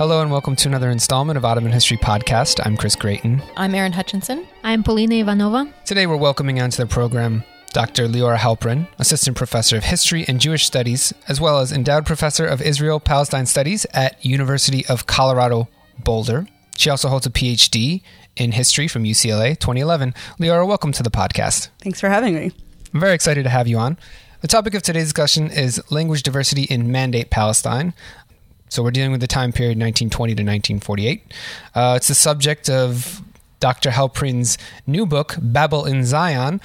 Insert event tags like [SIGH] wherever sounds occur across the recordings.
Hello and welcome to another installment of Ottoman History Podcast. I'm Chris Gratien. I'm Erin Hutchinson. I'm Polina Ivanova. Today we're welcoming onto the program Dr. Liora Halperin, Assistant Professor of History and Jewish Studies, as well as Endowed Professor of Israel Palestine Studies at University of Colorado Boulder. She also holds a PhD in history from UCLA 2011. Leora, welcome to the podcast. Thanks for having me. I'm very excited to have you on. The topic of today's discussion is language diversity in Mandate Palestine. So we're dealing with the time period 1920 to 1948. Uh, it's the subject of Dr. Halperin's new book, Babel in Zion,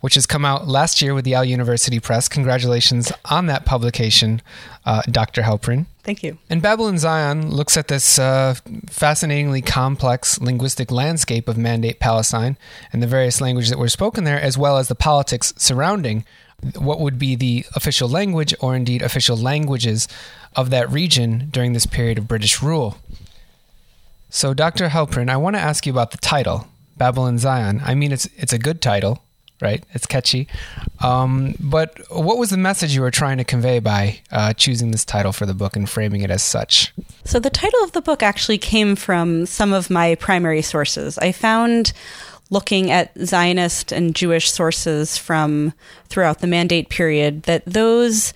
which has come out last year with the Yale University Press. Congratulations on that publication, uh, Dr. Halprin. Thank you. And Babel in Zion looks at this uh, fascinatingly complex linguistic landscape of Mandate Palestine and the various languages that were spoken there, as well as the politics surrounding what would be the official language or indeed official languages of that region during this period of British rule. So, Dr. Halperin, I want to ask you about the title, Babel in Zion. I mean, it's it's a good title, right? It's catchy. Um, but what was the message you were trying to convey by uh, choosing this title for the book and framing it as such? So, the title of the book actually came from some of my primary sources. I found looking at Zionist and Jewish sources from throughout the Mandate period that those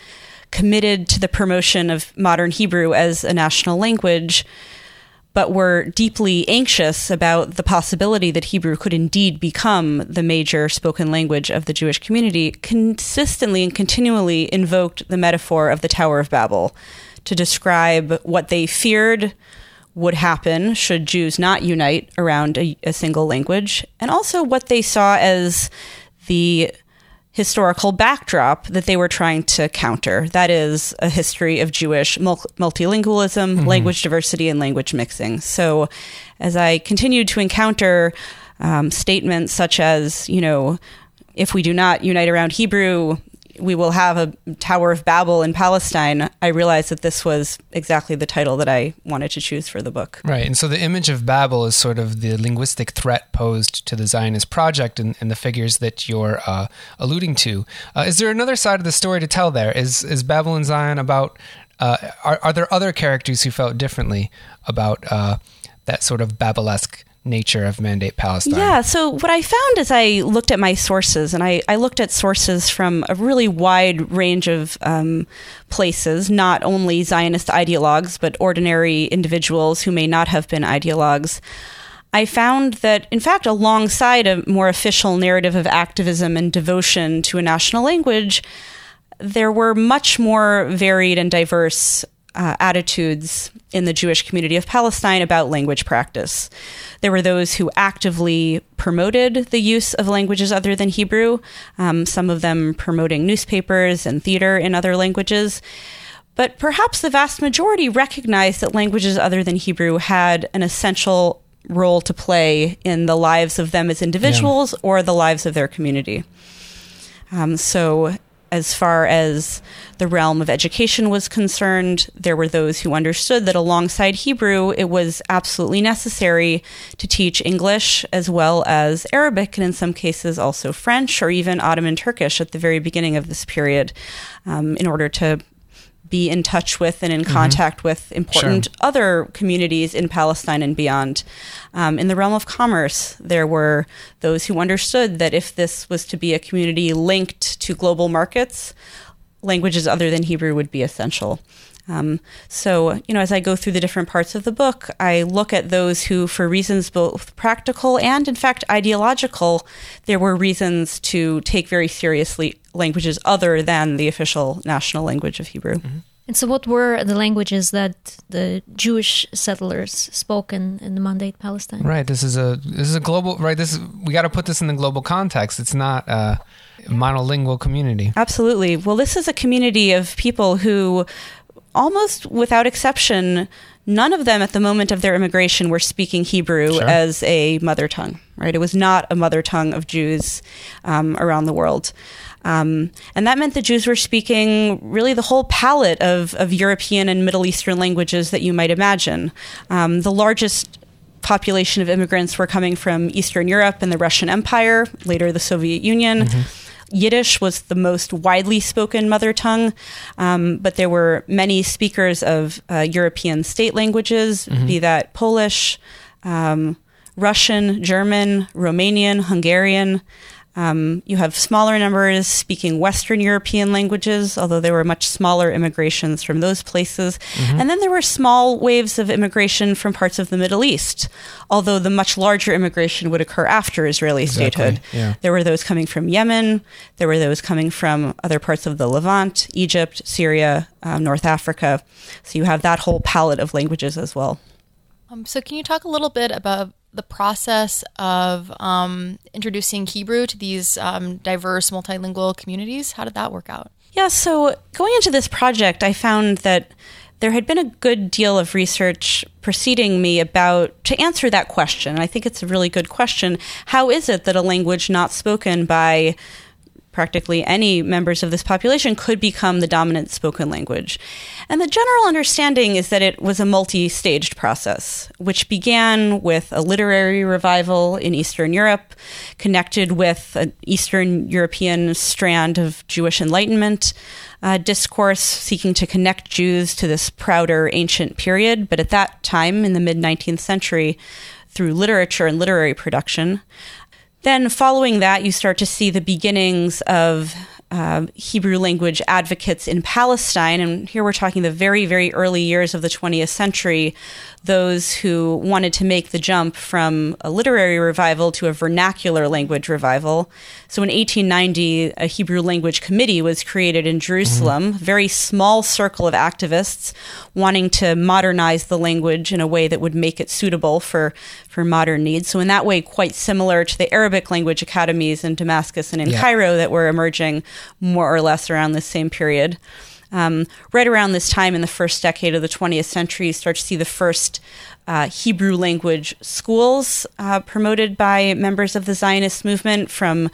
committed to the promotion of modern Hebrew as a national language but were deeply anxious about the possibility that Hebrew could indeed become the major spoken language of the Jewish community, consistently and continually invoked the metaphor of the Tower of Babel to describe what they feared would happen should Jews not unite around a, a single language, and also what they saw as the historical backdrop that they were trying to counter. That is a history of Jewish multilingualism, mm-hmm. language diversity, and language mixing. So, as I continued to encounter um, statements such as, you know, if we do not unite around Hebrew, we will have a Tower of Babel in Palestine, I realized that this was exactly the title that I wanted to choose for the book. Right. And so the image of Babel is sort of the linguistic threat posed to the Zionist project and, and the figures that you're uh, alluding to. Uh, is there another side of the story to tell there? Is, is Babel in Zion about, uh, are, are there other characters who felt differently about uh, that sort of Babelesque nature of Mandate Palestine? Yeah, so what I found as I looked at my sources, and I, I looked at sources from a really wide range of um, places, not only Zionist ideologues, but ordinary individuals who may not have been ideologues. I found that, in fact, alongside a more official narrative of activism and devotion to a national language, there were much more varied and diverse uh, attitudes in the Jewish community of Palestine about language practice. There were those who actively promoted the use of languages other than Hebrew, um, some of them promoting newspapers and theater in other languages. But perhaps the vast majority recognized that languages other than Hebrew had an essential role to play in the lives of them as individuals yeah. or the lives of their community. Um, so as far as the realm of education was concerned, there were those who understood that alongside Hebrew, it was absolutely necessary to teach English as well as Arabic, and in some cases also French or even Ottoman Turkish at the very beginning of this period um, in order to be in touch with and in mm-hmm. contact with important sure. other communities in Palestine and beyond. Um, in the realm of commerce, there were those who understood that if this was to be a community linked to global markets, languages other than Hebrew would be essential. Um, so, you know, as I go through the different parts of the book, I look at those who, for reasons both practical and, in fact, ideological, there were reasons to take very seriously languages other than the official national language of Hebrew. Mm-hmm. And so, what were the languages that the Jewish settlers spoke in, in the Mandate Palestine? Right. This is a this is a global right. This is, we got to put this in the global context. It's not a monolingual community. Absolutely. Well, this is a community of people who almost without exception, none of them at the moment of their immigration were speaking Hebrew sure. as a mother tongue, right? It was not a mother tongue of Jews um, around the world. Um, and that meant the Jews were speaking really the whole palette of, of European and Middle Eastern languages that you might imagine. Um, the largest population of immigrants were coming from Eastern Europe and the Russian Empire, later the Soviet Union. Mm-hmm Yiddish was the most widely spoken mother tongue, um, but there were many speakers of uh, European state languages, mm-hmm. be that Polish, um, Russian, German, Romanian, Hungarian. Um, you have smaller numbers speaking Western European languages, although there were much smaller immigrations from those places. Mm-hmm. And then there were small waves of immigration from parts of the Middle East, although the much larger immigration would occur after Israeli exactly. statehood. Yeah. There were those coming from Yemen, there were those coming from other parts of the Levant, Egypt, Syria, um, North Africa. So you have that whole palette of languages as well. Um, so, can you talk a little bit about the process of um, introducing Hebrew to these um, diverse multilingual communities? How did that work out? Yeah, so going into this project, I found that there had been a good deal of research preceding me about to answer that question. I think it's a really good question. How is it that a language not spoken by practically any members of this population could become the dominant spoken language. And the general understanding is that it was a multi staged process, which began with a literary revival in Eastern Europe, connected with an Eastern European strand of Jewish Enlightenment. Uh, discourse seeking to connect Jews to this prouder ancient period, but at that time in the mid 19th century, through literature and literary production. Then, following that, you start to see the beginnings of uh, Hebrew language advocates in Palestine. And here we're talking the very, very early years of the 20th century, those who wanted to make the jump from a literary revival to a vernacular language revival. So in 1890, a Hebrew language committee was created in Jerusalem, mm-hmm. very small circle of activists wanting to modernize the language in a way that would make it suitable for, for modern needs. So in that way, quite similar to the Arabic language academies in Damascus and in yeah. Cairo that were emerging more or less around this same period. Um, right around this time in the first decade of the 20th century, you start to see the first uh, Hebrew language schools uh, promoted by members of the Zionist movement from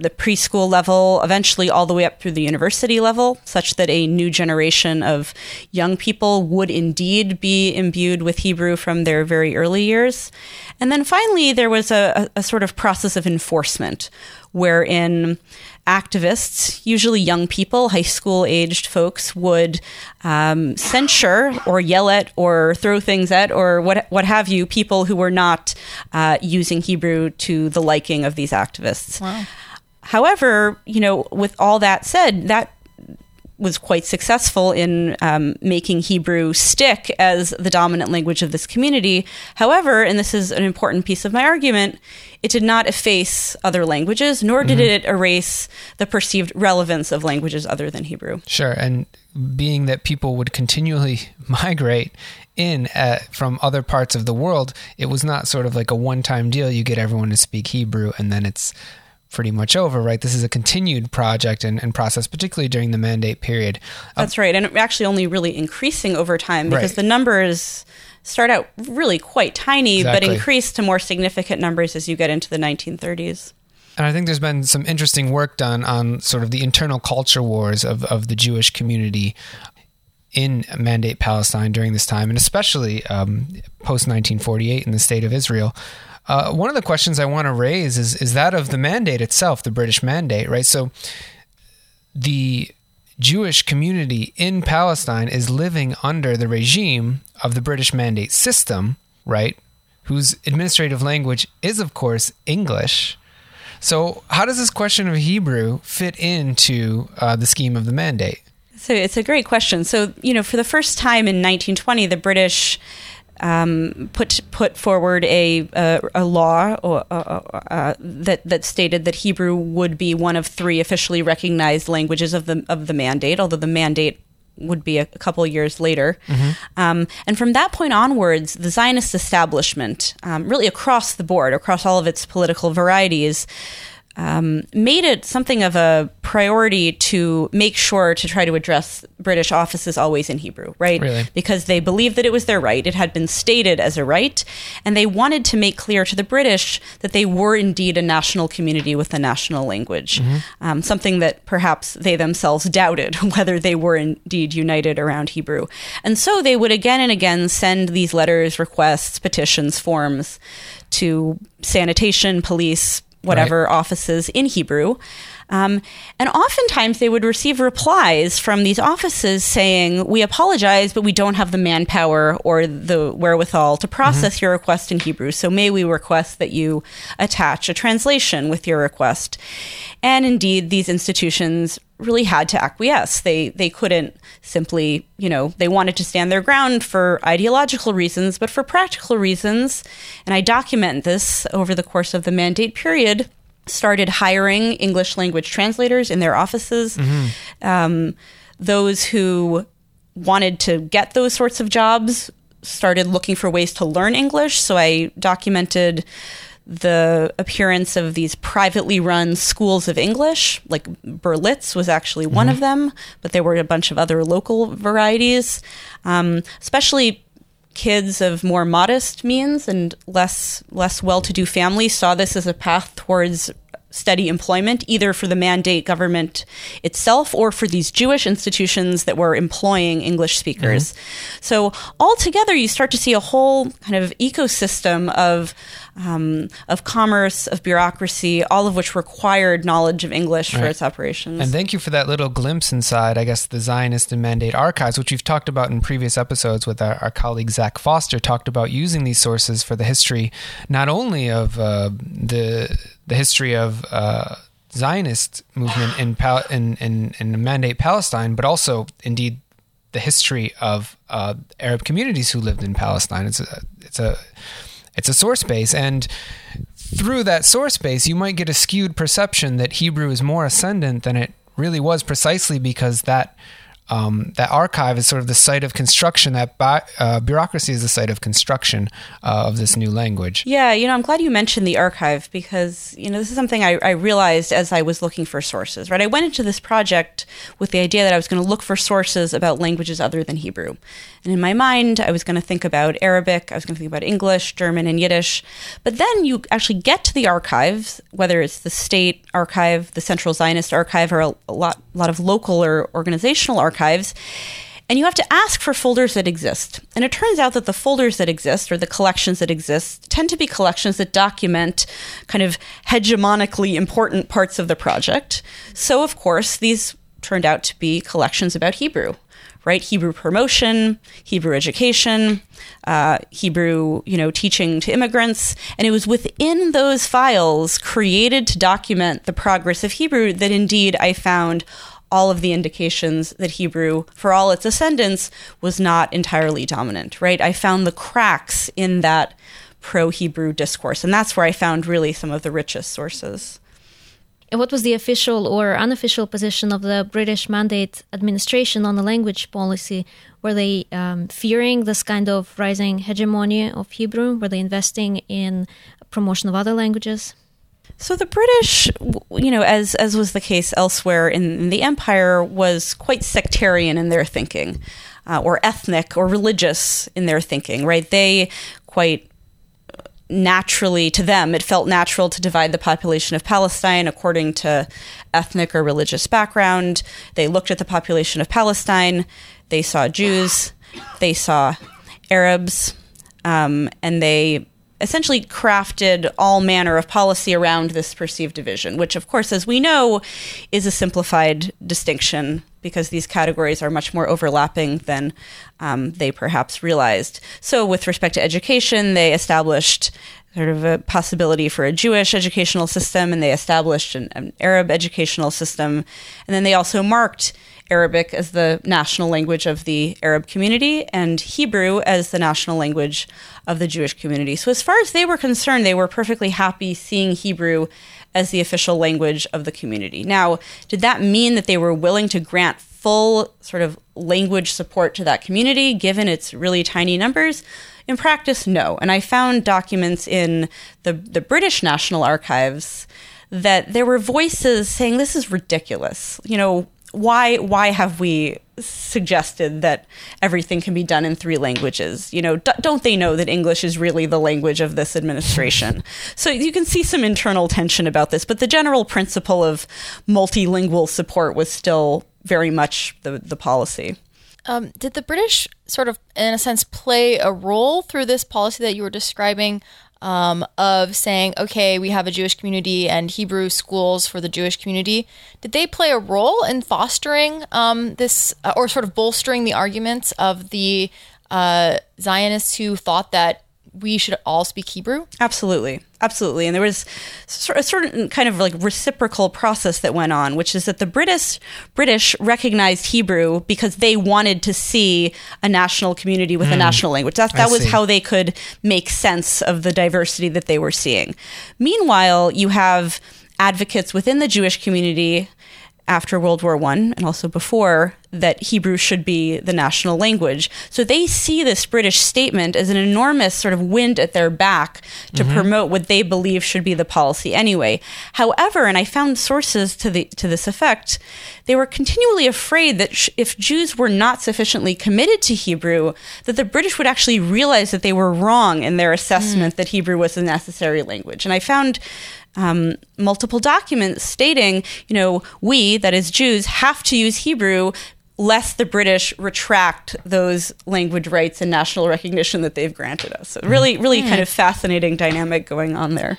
the preschool level, eventually all the way up through the university level, such that a new generation of young people would indeed be imbued with Hebrew from their very early years. And then finally, there was a, a, a sort of process of enforcement wherein activists, usually young people, high school aged folks, would um, censure or yell at or throw things at or what what have you people who were not uh, using Hebrew to the liking of these activists. Wow. However, you know, with all that said, that was quite successful in um, making Hebrew stick as the dominant language of this community. However, and this is an important piece of my argument, it did not efface other languages, nor did mm-hmm. it erase the perceived relevance of languages other than Hebrew. Sure. And being that people would continually [LAUGHS] migrate in uh, from other parts of the world, it was not sort of like a one time deal. You get everyone to speak Hebrew and then it's pretty much over, right? This is a continued project and, and process, particularly during the mandate period. Um, That's right. And actually only really increasing over time because right. the numbers start out really quite tiny, exactly. but increase to more significant numbers as you get into the 1930s. And I think there's been some interesting work done on sort of the internal culture wars of, of the Jewish community in Mandate Palestine during this time, and especially um, post 1948 in the state of Israel. Uh, one of the questions I want to raise is is that of the mandate itself, the British mandate, right? So the Jewish community in Palestine is living under the regime of the British mandate system, right? Whose administrative language is, of course, English. So, how does this question of Hebrew fit into uh, the scheme of the mandate? So, it's a great question. So, you know, for the first time in 1920, the British um, put put forward a a, a law or, uh, uh, uh, that that stated that Hebrew would be one of three officially recognized languages of the of the mandate, although the mandate would be a, a couple years later. Mm-hmm. Um, and from that point onwards, the Zionist establishment, um, really across the board, across all of its political varieties, um, made it something of a priority to make sure to try to address British offices always in Hebrew, right? Really? Because they believed that it was their right. It had been stated as a right. And they wanted to make clear to the British that they were indeed a national community with a national language, mm-hmm. um, something that perhaps they themselves doubted [LAUGHS] whether they were indeed united around Hebrew. And so they would again and again send these letters, requests, petitions, forms to sanitation, police, whatever right. offices in Hebrew. Um, and oftentimes they would receive replies from these offices saying, We apologize, but we don't have the manpower or the wherewithal to process mm-hmm. your request in Hebrew. So may we request that you attach a translation with your request. And indeed, these institutions really had to acquiesce. They they couldn't simply, you know, they wanted to stand their ground for ideological reasons, but for practical reasons, and I document this over the course of the mandate period, started hiring English language translators in their offices. Mm-hmm. Um, those who wanted to get those sorts of jobs started looking for ways to learn English. So I documented the appearance of these privately run schools of English, like Berlitz was actually one mm-hmm. of them, but there were a bunch of other local varieties, um, especially kids of more modest means and less less well-to-do families saw this as a path towards steady employment, either for the mandate government itself or for these Jewish institutions that were employing English speakers. Mm-hmm. So altogether, you start to see a whole kind of ecosystem of um, of commerce, of bureaucracy, all of which required knowledge of English right. for its operations. And thank you for that little glimpse inside, I guess, the Zionist and Mandate archives, which we've talked about in previous episodes with our, our colleague Zach Foster, talked about using these sources for the history not only of uh, the the history of uh, Zionist movement in, Pal- in, in in Mandate Palestine, but also indeed the history of uh, Arab communities who lived in Palestine. It's a, it's a it's a source base and through that source base you might get a skewed perception that Hebrew is more ascendant than it really was precisely because that um, that archive is sort of the site of construction. That bi- uh, bureaucracy is the site of construction uh, of this new language. Yeah, you know, I'm glad you mentioned the archive because you know this is something I, I realized as I was looking for sources. Right, I went into this project with the idea that I was going to look for sources about languages other than Hebrew, and in my mind, I was going to think about Arabic, I was going to think about English, German, and Yiddish. But then you actually get to the archives, whether it's the state archive, the Central Zionist archive, or a, a lot, a lot of local or organizational archives archives. And you have to ask for folders that exist. And it turns out that the folders that exist, or the collections that exist, tend to be collections that document kind of hegemonically important parts of the project. So, of course, these turned out to be collections about Hebrew, right? Hebrew promotion, Hebrew education, uh, Hebrew, you know, teaching to immigrants, and it was within those files created to document the progress of Hebrew that indeed I found all of the indications that Hebrew, for all its ascendance, was not entirely dominant, right? I found the cracks in that pro Hebrew discourse, and that's where I found really some of the richest sources. And what was the official or unofficial position of the British Mandate administration on the language policy? Were they um, fearing this kind of rising hegemony of Hebrew? Were they investing in promotion of other languages? So the British, you know, as as was the case elsewhere in, the empire, was quite sectarian in their thinking, uh, or ethnic or religious in their thinking. Right? They quite naturally to them it felt natural to divide the population of Palestine according to ethnic or religious background. They looked at the population of Palestine. They saw Jews. They saw Arabs. Um, and they essentially crafted all manner of policy around this perceived division, which, of course, as we know, is a simplified distinction because these categories are much more overlapping than um, they perhaps realized. So, with respect to education, they established sort of a possibility for a Jewish educational system, and they established an, an Arab educational system, and then they also marked Arabic as the national language of the Arab community and Hebrew as the national language of the Jewish community. So, as far as they were concerned, they were perfectly happy seeing Hebrew as the official language of the community. Now, did that mean that they were willing to grant full sort of language support to that community given its really tiny numbers? In practice, no. And I found documents in the, the British National Archives that there were voices saying this is ridiculous. You know, why why have we suggested that everything can be done in three languages? You know d- don't they know that english is really the language of this administration? So you can see some internal tension about this but the general principle of multilingual support was still very much the the policy. Um, did the british sort of in a sense play a role through this policy that you were describing um, of saying, okay, we have a Jewish community and Hebrew schools for the Jewish community. Did they play a role in fostering um, this uh, or sort of bolstering the arguments of the uh, Zionists who thought that we should all speak Hebrew? Absolutely. Absolutely. And there was a certain kind of like reciprocal process that went on, which is that the British British recognized Hebrew because they wanted to see a national community with mm. a national language. That that I was see. how they could make sense of the diversity that they were seeing. Meanwhile, you have advocates within the Jewish community after World War One and also before that Hebrew should be the national language. So they see this British statement as an enormous sort of wind at their back to mm-hmm. promote what they believe should be the policy anyway. However, and I found sources to the to this effect, they were continually afraid that sh- if Jews were not sufficiently committed to Hebrew, that the British would actually realize that they were wrong in their assessment mm. that Hebrew was a necessary language. And I found um, multiple documents stating, you know, we, that is Jews, have to use Hebrew lest the British retract those language rights and national recognition that they've granted us. So really, really kind of fascinating dynamic going on there.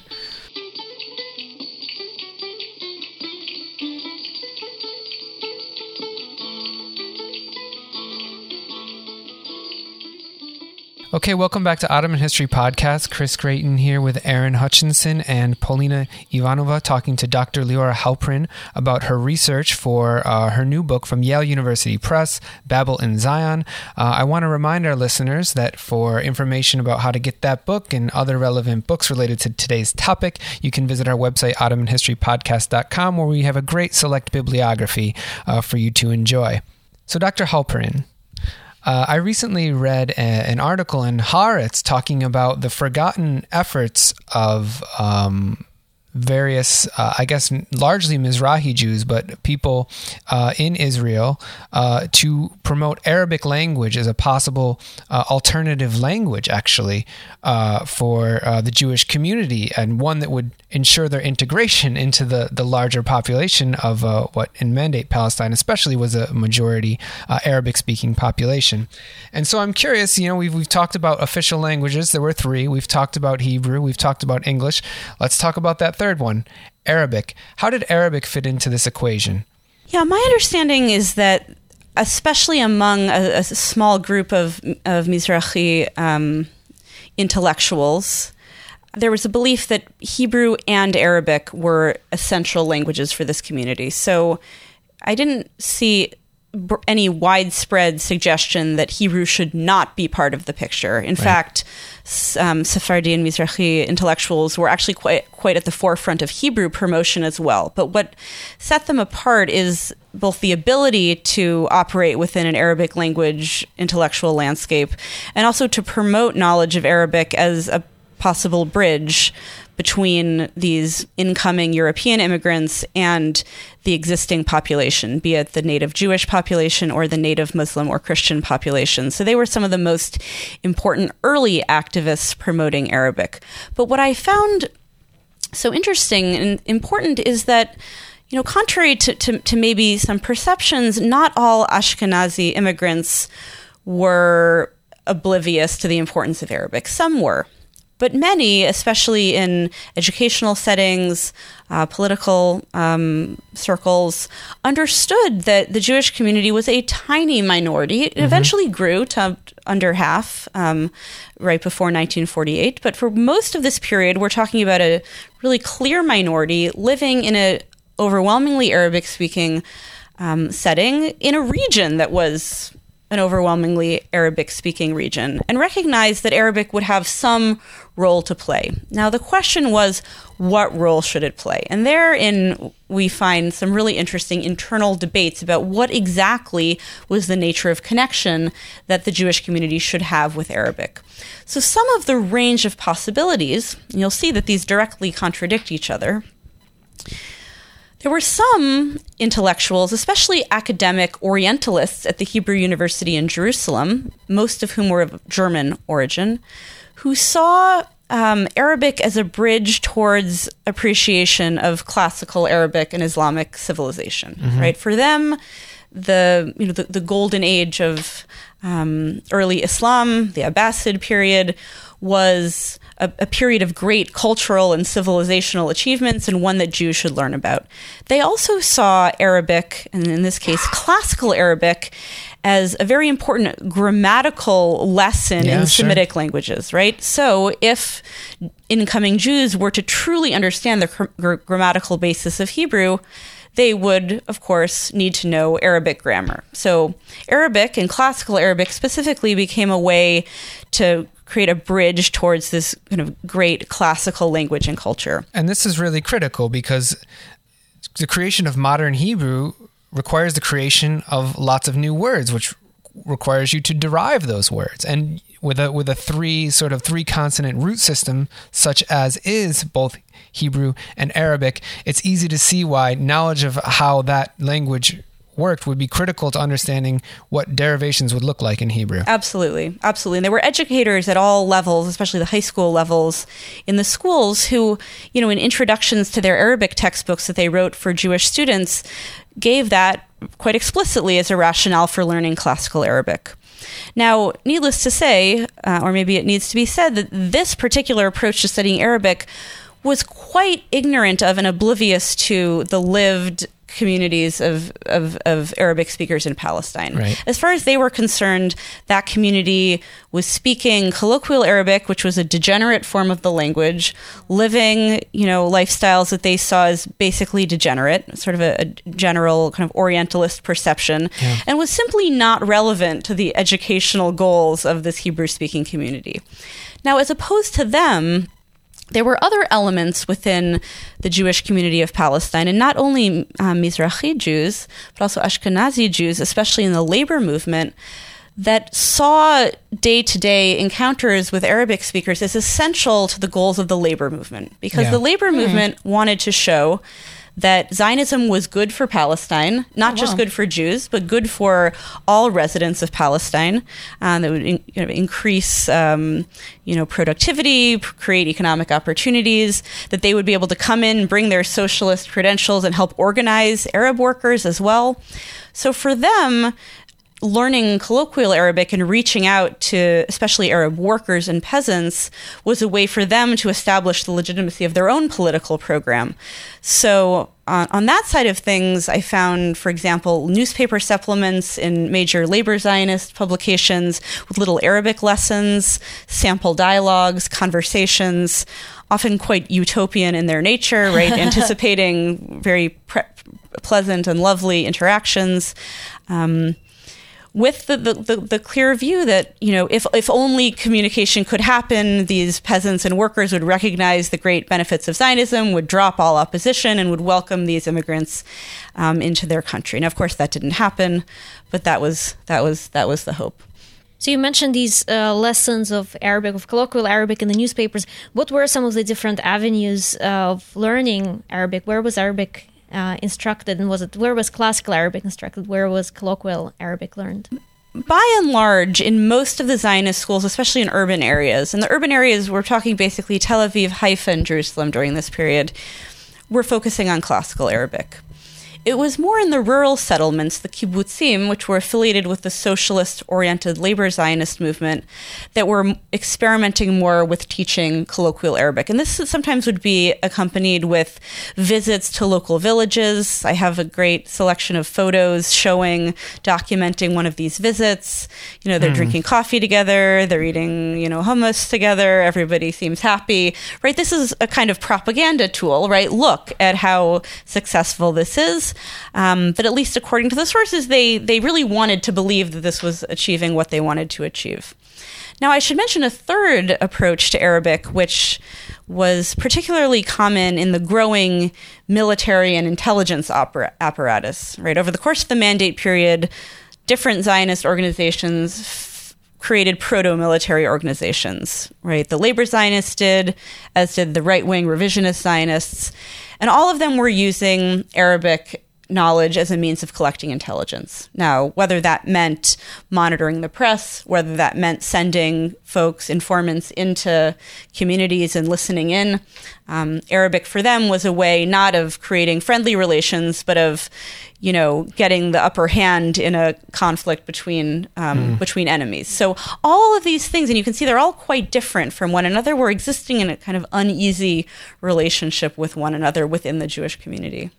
Okay, welcome back to Ottoman History Podcast. Chris Gratien here with Aaron Hutchinson and Polina Ivanova talking to Dr. Liora Halperin about her research for uh, her new book from Yale University Press, Babel in Zion. Uh, I want to remind our listeners that for information about how to get that book and other relevant books related to today's topic, you can visit our website, OttomanHistoryPodcast.com, where we have a great select bibliography uh, for you to enjoy. So, Dr. Halperin, uh, I recently read a, an article in Haaretz talking about the forgotten efforts of um, various, uh, I guess, largely Mizrahi Jews, but people uh, in Israel uh, to promote Arabic language as a possible uh, alternative language, actually, uh, for uh, the Jewish community, and one that would ensure their integration [LAUGHS] into the, the larger population of what in Mandate Palestine, especially, was a majority Arabic speaking population. And so I'm curious, you know, we've, we've talked about official languages, there were three. We've talked about Hebrew, we've talked about English. Let's talk about that third one, Arabic. How did Arabic fit into this equation? Yeah, my understanding is that especially among a, a small group of of Mizrahi um, intellectuals, there was a belief that Hebrew and Arabic were essential languages for this community. So I didn't see any widespread suggestion that Hebrew should not be part of the picture. In right. fact, um, Sephardi and Mizrahi intellectuals were actually quite quite at the forefront of Hebrew promotion as well. But what set them apart is both the ability to operate within an Arabic language intellectual landscape and also to promote knowledge of Arabic as a possible bridge between these incoming European immigrants and the existing population, be it the native Jewish population or the native Muslim or Christian population. So they were some of the most important early activists promoting Arabic. But what I found so interesting and important is that you know, contrary to, to, to, maybe some perceptions, not all Ashkenazi immigrants were oblivious to the importance of Arabic. Some were. But many, especially in educational settings, uh, political um, circles, understood that the Jewish community was a tiny minority. It mm-hmm. eventually grew to under half um, right before 1948. But for most of this period, we're talking about a really clear minority living in a overwhelmingly Arabic speaking um, setting in a region that was an overwhelmingly Arabic speaking region and recognized that Arabic would have some role to play. Now, the question was, what role should it play? And therein, we find some really interesting internal debates about what exactly was the nature of connection that the Jewish community should have with Arabic. So, some of the range of possibilities, you'll see that these directly contradict each other there were some intellectuals, especially academic Orientalists at the Hebrew University in Jerusalem, most of whom were of German origin, who saw um, Arabic as a bridge towards appreciation of classical Arabic and Islamic civilization. Mm-hmm. Right for them, the you know the, the golden age of um, early Islam, the Abbasid period, was a, a, period of great cultural and civilizational achievements and one that Jews should learn about. They also saw Arabic, and in this case, classical Arabic, as a very important grammatical lesson yeah, in sure. Semitic languages, right? So if incoming Jews were to truly understand the gr- grammatical basis of Hebrew, they would, of course, need to know Arabic grammar. So, Arabic and classical Arabic specifically became a way to create a bridge towards this kind of great classical language and culture. And this is really critical because the creation of modern Hebrew requires the creation of lots of new words, which requires you to derive those words. And with a with a three sort of three consonant root system, such as is both Hebrew and Arabic, it's easy to see why knowledge of how that language worked would be critical to understanding what derivations would look like in Hebrew. Absolutely. Absolutely. And there were educators at all levels, especially the high school levels in the schools who, you know, in introductions to their Arabic textbooks that they wrote for Jewish students, gave that quite explicitly as a rationale for learning classical Arabic. Now, needless to say, uh, or maybe it needs to be said, that this particular approach to studying Arabic was quite ignorant of and oblivious to the lived communities of, of, of, Arabic speakers in Palestine. Right. As far as they were concerned, that community was speaking colloquial Arabic, which was a degenerate form of the language, living, you know, lifestyles that they saw as basically degenerate, sort of a, a general kind of Orientalist perception, yeah. and was simply not relevant to the educational goals of this Hebrew speaking community. Now, as opposed to them, there were other elements within the Jewish community of Palestine, and not only um, Mizrahi Jews, but also Ashkenazi Jews, especially in the labor movement, that saw day to day encounters with Arabic speakers as essential to the goals of the labor movement. Because yeah. the labor mm. movement wanted to show that Zionism was good for Palestine, not oh, just good for Jews, but good for all residents of Palestine. Uh, that would in, you know, increase, um, you know, productivity, create economic opportunities. That they would be able to come in, bring their socialist credentials, and help organize Arab workers as well. So for them, learning colloquial Arabic and reaching out to especially Arab workers and peasants was a way for them to establish the legitimacy of their own political program. So, uh, on that side of things, I found, for example, newspaper supplements in major labor Zionist publications with little Arabic lessons, sample dialogues, conversations, often quite utopian in their nature, right? [LAUGHS] Anticipating very pre- pleasant and lovely interactions. Um, with the, the, the, the, clear view that, you know, if, if only communication could happen, these peasants and workers would recognize the great benefits of Zionism, would drop all opposition, and would welcome these immigrants um, into their country. Now, of course, that didn't happen, but that was, that was, that was the hope. So you mentioned these uh, lessons of Arabic, of colloquial Arabic in the newspapers. What were some of the different avenues of learning Arabic? Where was Arabic uh, instructed, and was it where was classical Arabic instructed? Where was colloquial Arabic learned? By and large, in most of the Zionist schools, especially in urban areas, and the urban areas we're talking basically Tel Aviv, Haifa, and Jerusalem during this period, we're focusing on classical Arabic. It was more in the rural settlements, the kibbutzim, which were affiliated with the socialist oriented labor Zionist movement, that were experimenting more with teaching colloquial Arabic. And this sometimes would be accompanied with visits to local villages. I have a great selection of photos showing, documenting one of these visits. You know, they're mm. drinking coffee together, they're eating, you know, hummus together, everybody seems happy, right? This is a kind of propaganda tool, right? Look at how successful this is um, but at least according to the sources, they they really wanted to believe that this was achieving what they wanted to achieve. Now, I should mention a third approach to Arabic, which was particularly common in the growing military and intelligence opera- apparatus. Right over the course of the Mandate period, different Zionist organizations created proto-military organizations. Right, the labor Zionists did, as did the right-wing revisionist Zionists, and all of them were using Arabic knowledge as a means of collecting intelligence. Now, whether that meant monitoring the press, whether that meant sending folks, informants into communities and listening in, um, Arabic for them was a way not of creating friendly relations, but of, you know, getting the upper hand in a conflict between um, mm. between enemies. So all of these things, and you can see they're all quite different from one another, were existing in a kind of uneasy relationship with one another within the Jewish community.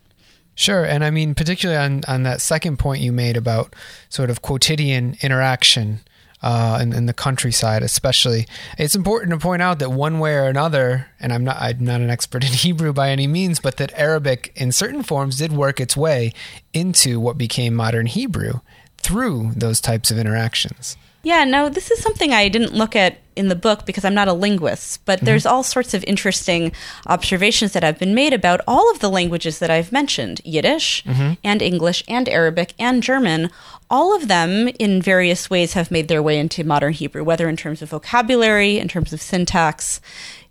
Sure. And I mean, particularly on, on that second point you made about sort of quotidian interaction uh, in, in, the countryside, especially, it's important to point out that one way or another, and I'm not, I'm not an expert [LAUGHS] in Hebrew by any means, but that Arabic in certain forms did work its way into what became modern Hebrew through those types of interactions. Yeah, no, this is something I didn't look at in the book because I'm not a linguist, but mm-hmm. there's all sorts of interesting observations that have been made about all of the languages that I've mentioned Yiddish mm-hmm. and English and Arabic and German. All of them, in various ways, have made their way into modern Hebrew, whether in terms of vocabulary, in terms of syntax,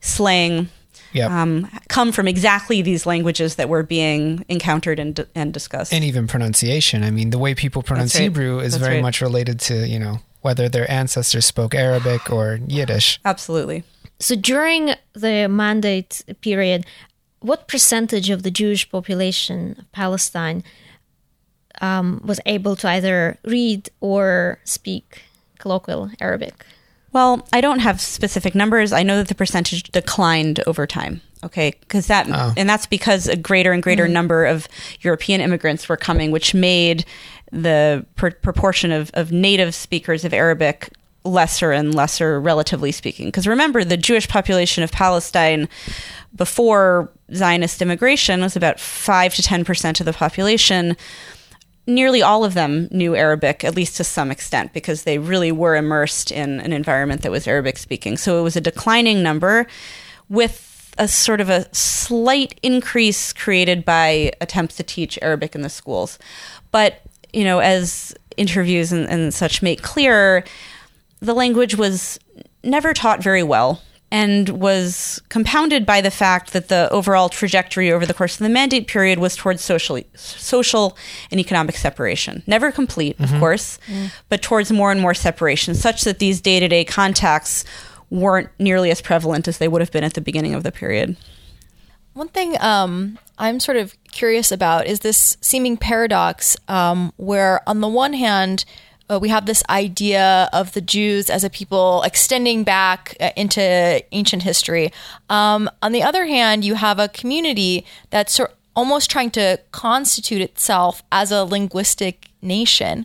slang. Yep. Um, come from exactly these languages that were being encountered and, and discussed. And even pronunciation. I mean, the way people pronounce right. Hebrew is That's very right. much related to, you know, whether their ancestors spoke Arabic or Yiddish. Absolutely. So during the mandate period, what percentage of the Jewish population of Palestine um, was able to either read or speak colloquial Arabic? Well, I don't have specific numbers. I know that the percentage declined over time. Okay, because that oh. and that's because a greater and greater mm. number of European immigrants were coming, which made the pr- proportion of, of native speakers of Arabic lesser and lesser, relatively speaking. Because remember, the Jewish population of Palestine before Zionist immigration was about 5 to 10% of the population. Nearly all of them knew Arabic, at least to some extent, because they really were immersed in an environment that was Arabic speaking. So it was a declining number with a sort of a slight increase created by attempts to teach Arabic in the schools. But you know, as interviews and, and such make clear, the language was never taught very well and was compounded by the fact that the overall trajectory over the course of the mandate period was towards social, social and economic separation. Never complete, mm-hmm. of course, mm. but towards more and more separation, such that these day to day contacts weren't nearly as prevalent as they would have been at the beginning of the period. One thing um, I'm sort of curious about is this seeming paradox um, where, on the one hand, uh, we have this idea of the Jews as a people extending back uh, into ancient history. Um, on the other hand, you have a community that's sort almost trying to constitute itself as a linguistic nation.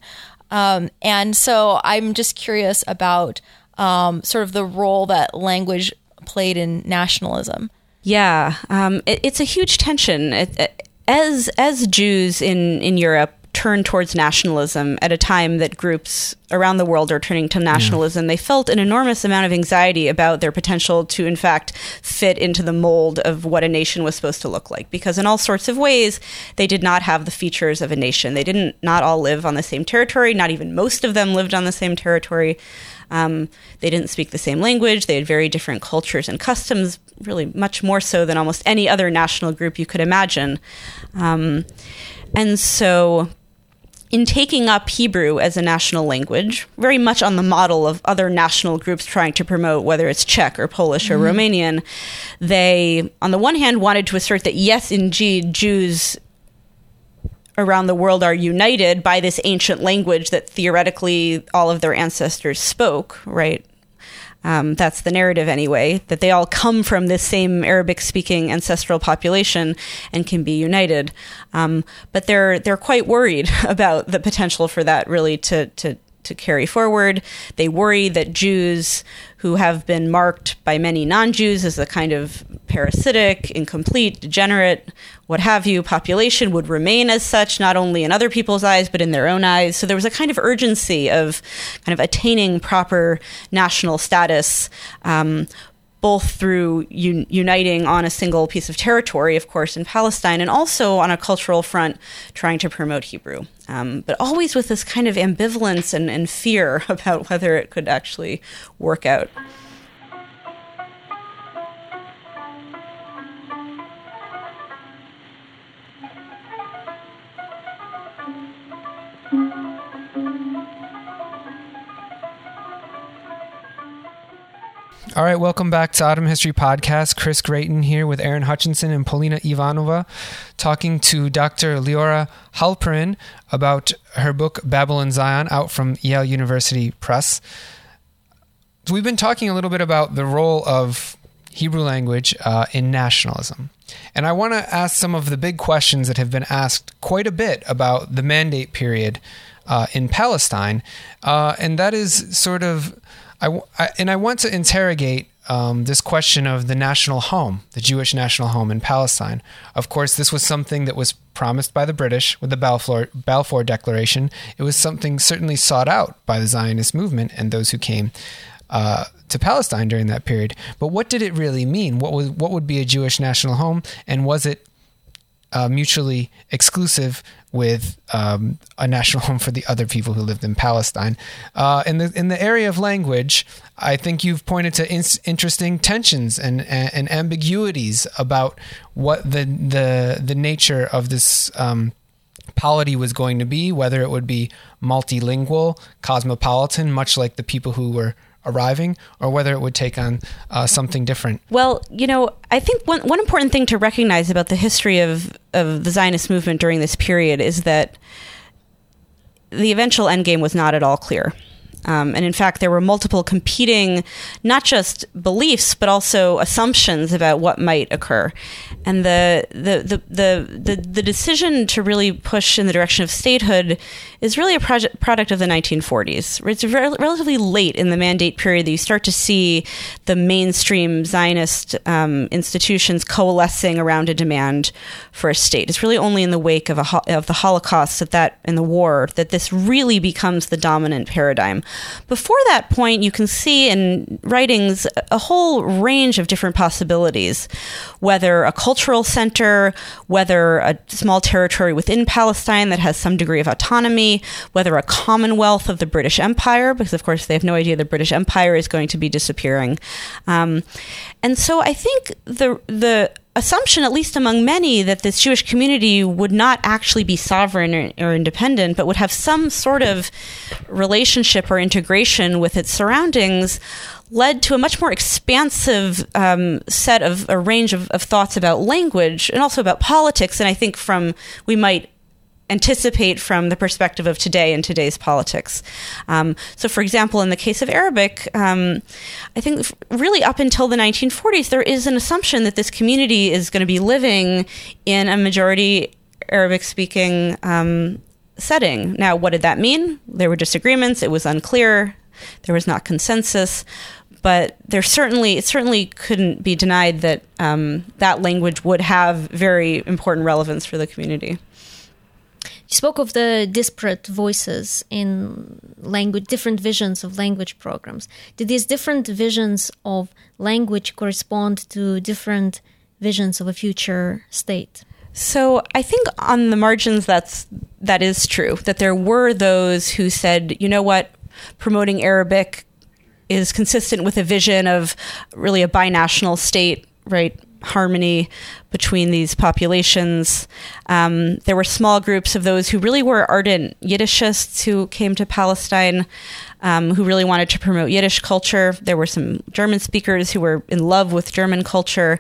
Um, and so I'm just curious about um, sort of the role that language played in nationalism. Yeah, um, it, it's a huge tension. It, it, as as Jews in in Europe turn towards nationalism at a time that groups around the world are turning to nationalism, yeah. they felt an enormous amount of anxiety about their potential to, in fact, fit into the mold of what a nation was supposed to look like. Because in all sorts of ways, they did not have the features of a nation. They didn't not all live on the same territory. Not even most of them lived on the same territory. Um, they didn't speak the same language. They had very different cultures and customs, really much more so than almost any other national group you could imagine. Um, and so, in taking up Hebrew as a national language, very much on the model of other national groups trying to promote, whether it's Czech or Polish or mm-hmm. Romanian, they, on the one hand, wanted to assert that yes, indeed, Jews around the world are united by this ancient language that theoretically all of their ancestors spoke, right? Um, that's the narrative anyway, that they all come from this same Arabic speaking ancestral population and can be united. Um, but they're, they're quite worried [LAUGHS] about the potential for that really to, to, to carry forward. They worry that Jews who have been marked by many non Jews as a kind of parasitic, incomplete, degenerate, what have you, population would remain as such, not only in other people's eyes, but in their own eyes. So there was a kind of urgency of kind of attaining proper national status. Um, both through un- uniting on a single piece of territory, of course, in Palestine, and also on a cultural front, trying to promote Hebrew. Um, but always with this kind of ambivalence and, and fear [LAUGHS] about whether it could actually work out. All right, welcome back to Ottoman History Podcast. Chris Gratien here with Aaron Hutchinson and Polina Ivanova, talking to Dr. Liora Halperin about her book Babel in Zion, out from Yale University Press. So we've been talking a little bit about the role of Hebrew language uh, in nationalism. And I want to ask some of the big questions that have been asked quite a bit about the mandate period uh, in Palestine. Uh, and that is sort of I, I, and I want to interrogate um, this question of the national home, the Jewish national home in Palestine. Of course, this was something that was promised by the British with the Balfour, Balfour Declaration. It was something certainly sought out by the Zionist movement and those who came uh, to Palestine during that period. But what did it really mean? What was what would be a Jewish national home, and was it uh, mutually exclusive with um, a national [LAUGHS] home for the other people who lived in Palestine. Uh, in the in the area of language, I think you've pointed to in- interesting tensions and, and, and ambiguities about what the the the nature of this. Um, polity was going to be, whether it would be multilingual, cosmopolitan, much like the people who were arriving or whether it would take on uh, something different? Well, you know, I think one, one important thing to recognize about the history of, of the Zionist movement during this period is that the eventual endgame was not at all clear. Um, and in fact, there were multiple competing, not just beliefs, but also assumptions about what might occur. And the, the, the, the, the, the decision to really push in the direction of statehood is really a project, product of the 1940s. It's re- relatively late in the mandate period that you start to see the mainstream Zionist um, institutions coalescing around a demand for a state. It's really only in the wake of, a ho- of the Holocaust that, that in the war that this really becomes the dominant paradigm. Before that point, you can see in writings a whole range of different possibilities, whether a cultural center, whether a small territory within Palestine that has some degree of autonomy, whether a commonwealth of the British Empire, because of course they have no idea the British Empire is going to be disappearing. Um, and so I think the the assumption, at least among many, that this Jewish community would not actually be sovereign or, or, independent, but would have some sort of relationship or integration with its surroundings, led to a much more expansive um, set of a range of, of thoughts about language and also about politics. And I think from we might anticipate from the perspective of today and today's politics. Um, so, for example, in the case of Arabic, um, I think really up until the 1940s, there is an assumption that this community is going to be living in a majority Arabic speaking um, setting. Now, what did that mean? There were disagreements, it was unclear, there was not consensus. But there certainly, it certainly couldn't be denied that um, that language would have very important relevance for the community. You spoke of the disparate voices in language, different visions of language programs. Did these different visions of language correspond to different visions of a future state? So I think on the margins, that's that is true. That there were those who said, you know what, promoting Arabic is consistent with a vision of really a binational state, right? Harmony between these populations. Um, there were small groups of those who really were ardent Yiddishists who came to Palestine, um, who really wanted to promote Yiddish culture. There were some German speakers who were in love with German culture.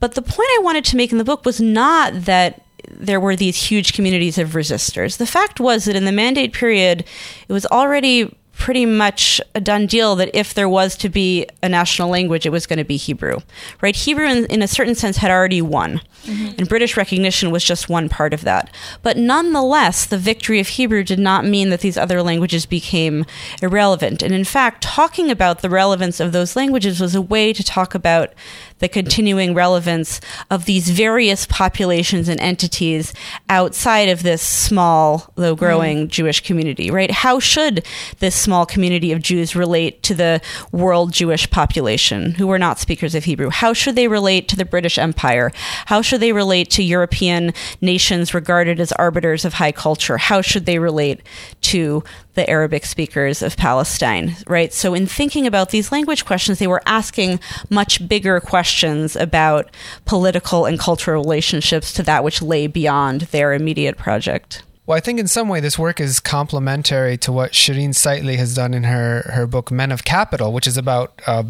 But the point I wanted to make in the book was not that there were these huge communities of resistors. The fact was that in the mandate period, it was already pretty much a done deal that if there was to be a national language, it was going to be Hebrew, right? Hebrew, in, in a certain sense, had already won, mm-hmm. and British recognition was just one part of that. But nonetheless, the victory of Hebrew did not mean that these other languages became irrelevant. And in fact, talking about the relevance of those languages was a way to talk about the continuing relevance of these various populations and entities outside of this small, though growing mm. Jewish community, right? How should this small community of Jews relate to the world Jewish population who are not speakers of Hebrew? How should they relate to the British Empire? How should they relate to European nations regarded as arbiters of high culture? How should they relate to the Arabic speakers of Palestine, right? So, in thinking about these language questions, they were asking much bigger questions about political and cultural relationships to that which lay beyond their immediate project. Well, I think in some way this work is complementary to what Sherene Seikaly has done in her, her book Men of Capital, which is about uh,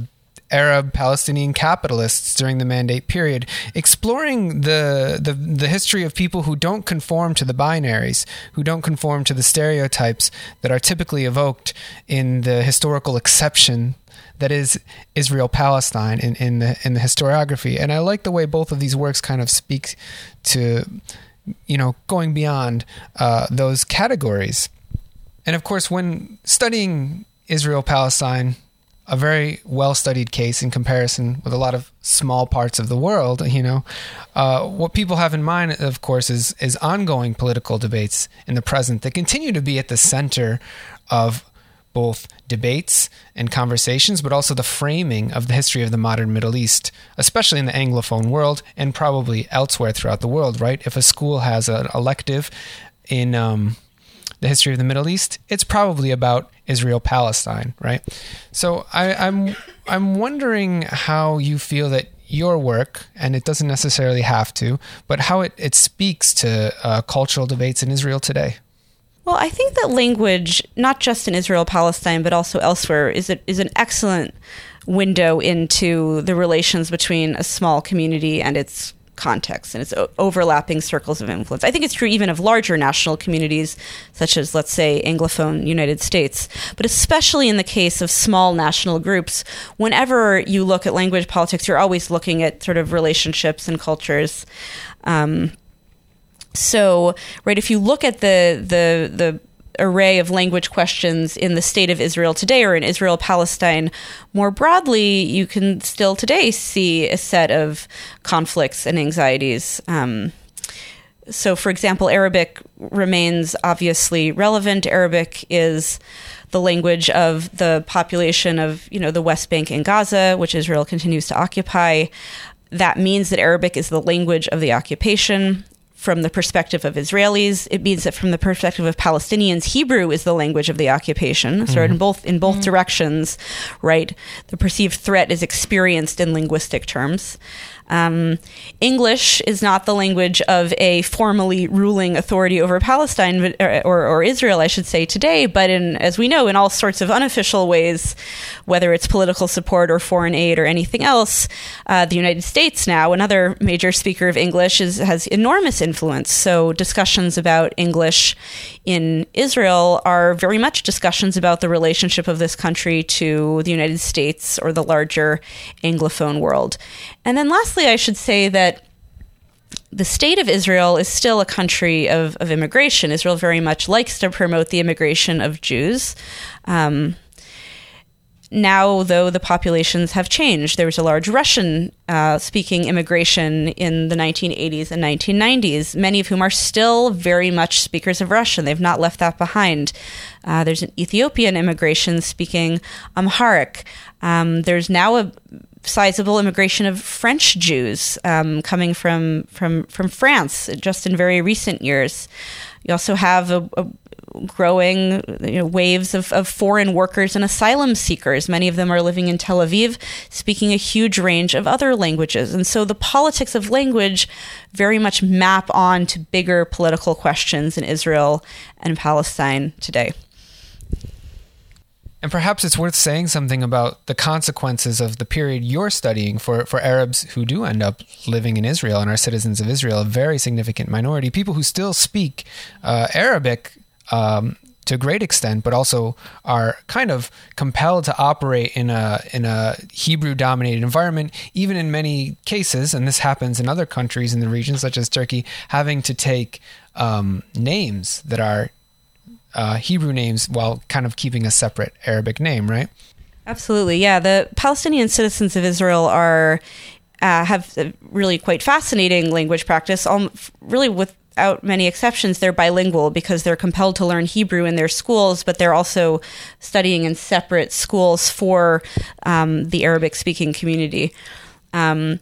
Arab Palestinian capitalists during the Mandate period, exploring the, the the history of people who don't conform to the binaries, who don't conform to the stereotypes that are typically evoked in the historical exception that is Israel Palestine in, in the in the historiography. And I like the way both of these works kind of speak to you know going beyond uh, those categories. And of course, when studying Israel Palestine, a very well studied case in comparison with a lot of small parts of the world, you know, uh, what people have in mind, of course, is is ongoing political debates in the present that continue to be at the center of both debates and conversations, but also the framing of the history of the modern Middle East, especially in the Anglophone world and probably elsewhere throughout the world, right? If a school has an elective in um, the history of the Middle East, it's probably about Israel Palestine, right? So I, I'm I'm wondering how you feel that your work, and it doesn't necessarily have to, but how it, it speaks to uh, cultural debates in Israel today. Well, I think that language, not just in Israel Palestine, but also elsewhere, is, a, is an excellent window into the relations between a small community and its context and its overlapping circles of influence. I think it's true even of larger national communities, such as, let's say, Anglophone United States, but especially in the case of small national groups. Whenever you look at language politics, you're always looking at sort of relationships and cultures. Um, so, right, if you look at the the the array of language questions in the state of Israel today or in Israel Palestine more broadly, you can still today see a set of conflicts and anxieties. Um, so, for example, Arabic remains obviously relevant. Arabic is the language of the population of you know the West Bank and Gaza, which Israel continues to occupy. That means that Arabic is the language of the occupation from the perspective of Israelis. It means that from the perspective of Palestinians, Hebrew is the language of the occupation. So mm-hmm. in both in both mm-hmm. directions, right, the perceived threat is experienced in linguistic terms. Um, English is not the language of a formally ruling authority over Palestine or, or, or, Israel, I should say, today, but in, as we know, in all sorts of unofficial ways, whether it's political support or foreign aid or anything else, uh, the United States now, another major speaker of English, is, has enormous influence. So discussions about English in Israel are very much discussions about the relationship of this country to the United States or the larger Anglophone world. And then lastly, I should say that the state of Israel is still a country of, of immigration. Israel very much likes to promote the immigration of Jews. Um, now, though, the populations have changed. There was a large Russian uh, speaking immigration in the 1980s and 1990s, many of whom are still very much speakers of Russian. They've not left that behind. Uh, there's an Ethiopian immigration speaking Amharic. Um, there's now a sizable immigration of French Jews um, coming from, from, from France just in very recent years. You also have a, a growing you know, waves of, of foreign workers and asylum seekers. Many of them are living in Tel Aviv, speaking a huge range of other languages. And so the politics of language very much map on to bigger political questions in Israel and Palestine today. And perhaps it's worth saying something about the consequences of the period you're studying for, for Arabs who do end up living in Israel and are citizens of Israel, a very significant minority, people who still speak uh, Arabic um, to a great extent, but also are kind of compelled to operate in a in a Hebrew dominated environment, even in many cases, and this happens in other countries in the region, such as Turkey, having to take um, names that are uh, Hebrew names while kind of keeping a separate Arabic name, right? Absolutely, yeah. The Palestinian citizens of Israel are uh, have really quite fascinating language practice. Um, really, without many exceptions, they're bilingual because they're compelled to learn Hebrew in their schools, but they're also studying in separate schools for um, the Arabic-speaking community. Um,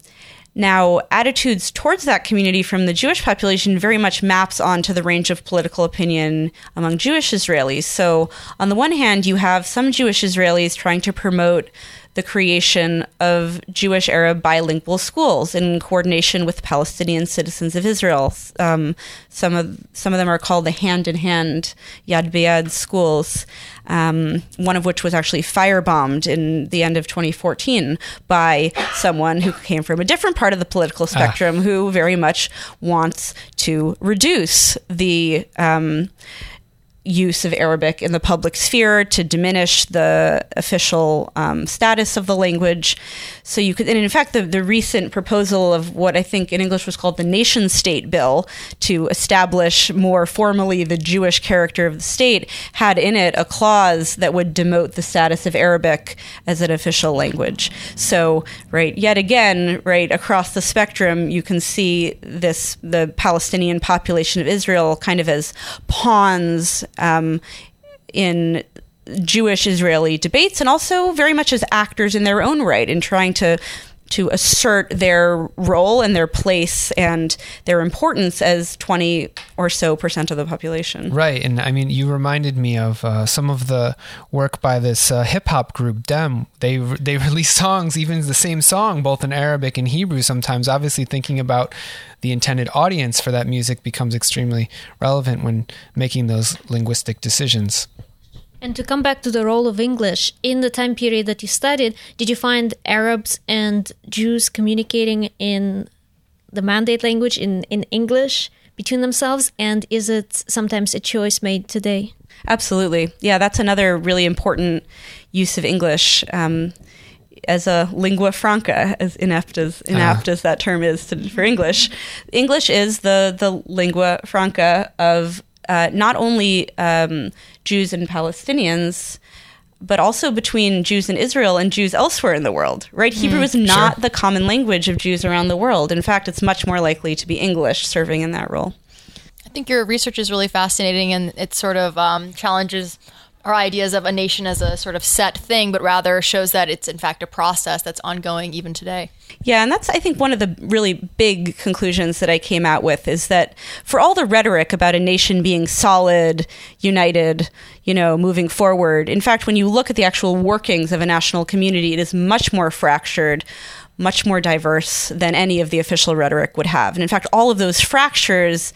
now, attitudes towards that community from the Jewish population very much maps onto the range of political opinion among Jewish Israelis. So, on the one hand, you have some Jewish Israelis trying to promote the creation of Jewish Arab bilingual schools in coordination with Palestinian citizens of Israel. Um, some of some of them are called the Hand in Hand Yad B'Yad schools. Um, one of which was actually firebombed in the end of 2014 by someone who came from a different part of the political ah. spectrum, ah. who very much wants to reduce the um, use of Arabic in the public sphere to diminish the official um, status of the language. So you could, and in fact, the, the recent proposal of what I think in English was called the nation state bill to establish more formally the Jewish character of the state had in it a clause that would demote the status of Arabic as an official language. So, right, yet again, right, across the spectrum, you can see this, the Palestinian population of Israel kind of as pawns um, in Jewish Israeli debates and also very much as actors in their own right in trying to to assert their role and their place and their importance as 20 or so percent of the population. Right. And I mean, you reminded me of uh, some of the work by this uh, hip hop group, DAM. They, they [LAUGHS] release songs, even the same song, both in Arabic and Hebrew sometimes. Obviously, thinking about the intended audience for that music becomes extremely relevant when making those linguistic decisions. And to come back to the role of English, in the time period that you studied, did you find Arabs and Jews communicating in the mandate language, in, in English, between themselves? And is it sometimes a choice made today? Absolutely. Yeah, that's another really important use of English. Um, as a lingua franca, as inept as inept uh. as that term is to, for English, English is the the lingua franca of uh, not only um, Jews and Palestinians, but also between Jews in Israel and Jews elsewhere in the world, right? Mm, Hebrew is not sure. the common language of Jews around the world. In fact, it's much more likely to be English serving in that role. I think your research is really fascinating and it sort of um, challenges our ideas of a nation as a sort of set thing, but rather shows that it's in fact a process that's ongoing even today. Yeah, and that's I think one of the really big conclusions that I came out with is that for all the rhetoric about a nation being solid, united, you know, moving forward, in fact, when you look at the actual workings of a national community, it is much more fractured, much more diverse than any of the official rhetoric would have. And in fact, all of those fractures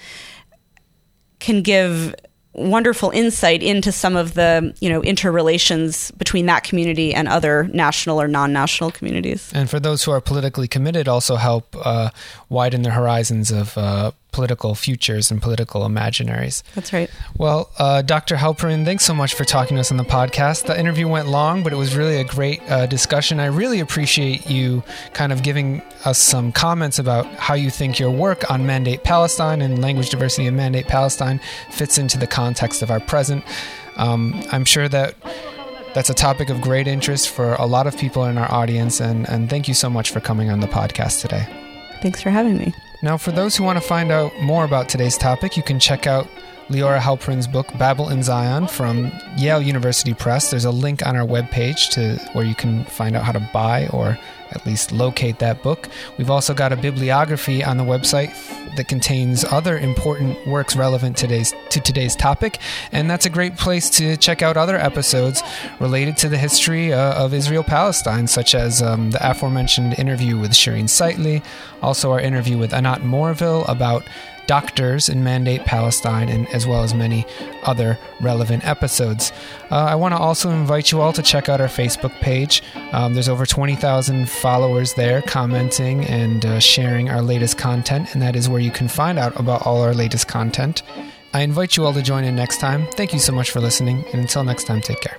can give wonderful insight into some of the you know interrelations between that community and other national or non-national communities. And for those who are politically committed, also help uh, widen the horizons of uh, political futures and political imaginaries. That's right. Well, uh, Dr. Halperin, thanks so much for talking to us on the podcast. The interview went long, but it was really a great uh, discussion. I really appreciate you kind of giving us some comments about how you think your work on Mandate Palestine and language diversity in Mandate Palestine fits into the context of our present. Um, I'm sure that that's a topic of great interest for a lot of people in our audience, and, and thank you so much for coming on the podcast today. Thanks for having me. Now, for those who want to find out more about today's topic, you can check out Liora Halperin's book, Babel in Zion, from Yale University Press. There's a link on our webpage to where you can find out how to buy or at least locate that book. We've also got a bibliography on the website that contains other important works relevant today's, to today's topic, and that's a great place to check out other episodes related to the history uh, of Israel Palestine, such as um, the aforementioned interview with Sherene Seikaly, also our interview with Anat Mooreville about doctors in Mandate Palestine, and as well as many other relevant episodes. Uh, I want to also invite you all to check out our Facebook page. Um, there's over 20,000 followers there commenting and uh, sharing our latest content, and that is where you can find out about all our latest content. I invite you all to join in next time. Thank you so much for listening, and until next time, take care.